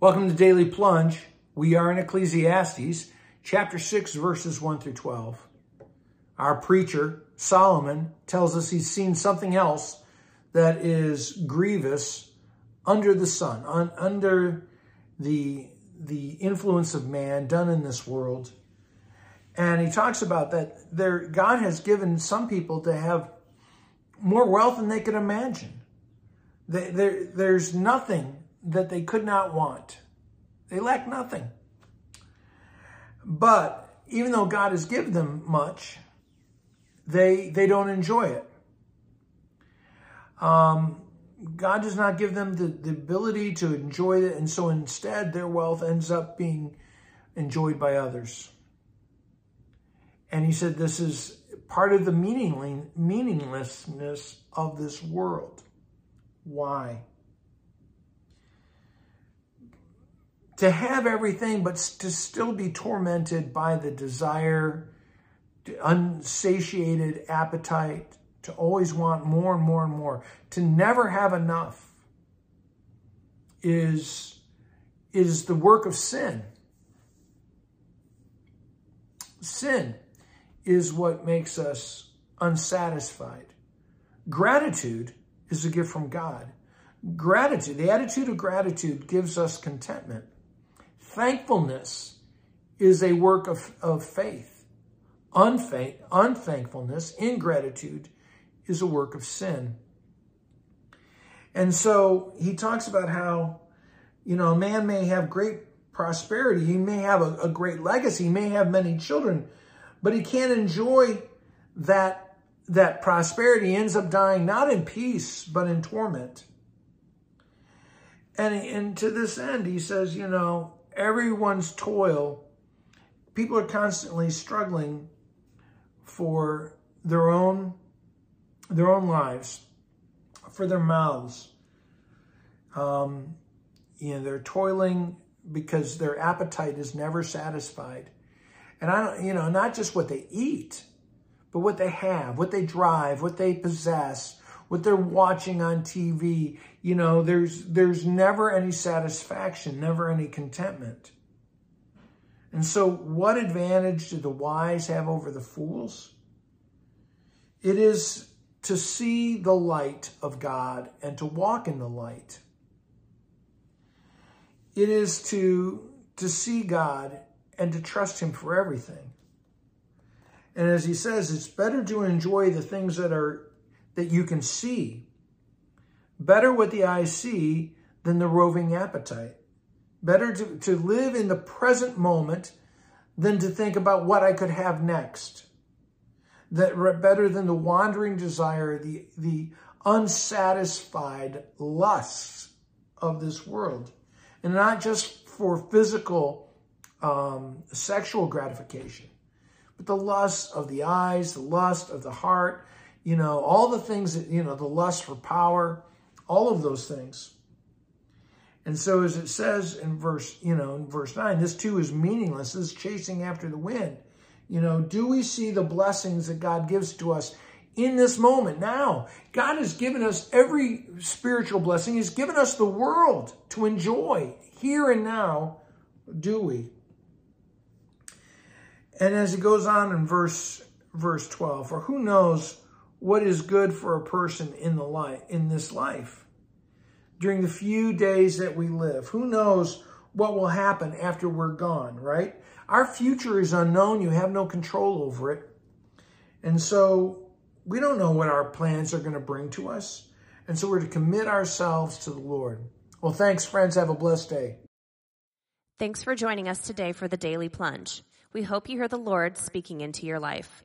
Welcome to Daily Plunge. We are in Ecclesiastes, chapter 6, verses 1 through 12. Our preacher, Solomon, tells us he's seen something else that is grievous under the sun, un under the, the influence of man done in this world. And he talks about that there, God has given some people to have more wealth than they could imagine. There, there's nothing that they could not want. They lack nothing. But even though God has given them much, they, they don't enjoy it. Um, God does not give them the, the ability to enjoy it. And so instead, their wealth ends up being enjoyed by others. And he said this is part of the meaninglessness of this world. Why? To have everything, but to still be tormented by the desire, unsatiated appetite, to always want more and more and more, to never have enough is, is the work of sin. Sin is what makes us unsatisfied. Gratitude is a gift from God. Gratitude, the attitude of gratitude gives us contentment. Thankfulness is a work of, of faith. Unfaith, unthankfulness, ingratitude, is a work of sin. And so he talks about how, you know, a man may have great prosperity. He may have a, a great legacy. He may have many children, but he can't enjoy that, that prosperity. He ends up dying not in peace, but in torment. And, and to this end, he says, you know, everyone's toil, people are constantly struggling for their own their own lives, for their mouths. Um, you know, they're toiling because their appetite is never satisfied. And I don't, you know, not just what they eat, but what they have, what they drive, what they possess, what they're watching on TV. You know, there's, there's never any satisfaction, never any contentment. And so what advantage do the wise have over the fools? It is to see the light of God and to walk in the light. It is to, to see God and to trust him for everything. And as he says, it's better to enjoy the things that are that you can see. Better what the eyes see than the roving appetite. Better to, to live in the present moment than to think about what I could have next. That better than the wandering desire, the, the unsatisfied lusts of this world. And not just for physical um, sexual gratification, but the lust of the eyes, the lust of the heart, you know, all the things that, you know, the lust for power, all of those things. And so as it says in verse, you know, in verse 9, this too is meaningless. This is chasing after the wind. You know, do we see the blessings that God gives to us in this moment now? God has given us every spiritual blessing. He's given us the world to enjoy here and now. Do we? And as it goes on in verse verse 12, for who knows what is good for a person in the life in this life. During the few days that we live who knows what will happen after we're gone right? Our future is unknown. You have no control over it. And so we don't know what our plans are going to bring to us. And so we're to commit ourselves to the lord. Well thanks friends. Have a blessed day. Thanks for joining us today for the daily plunge. We hope you hear the lord speaking into your life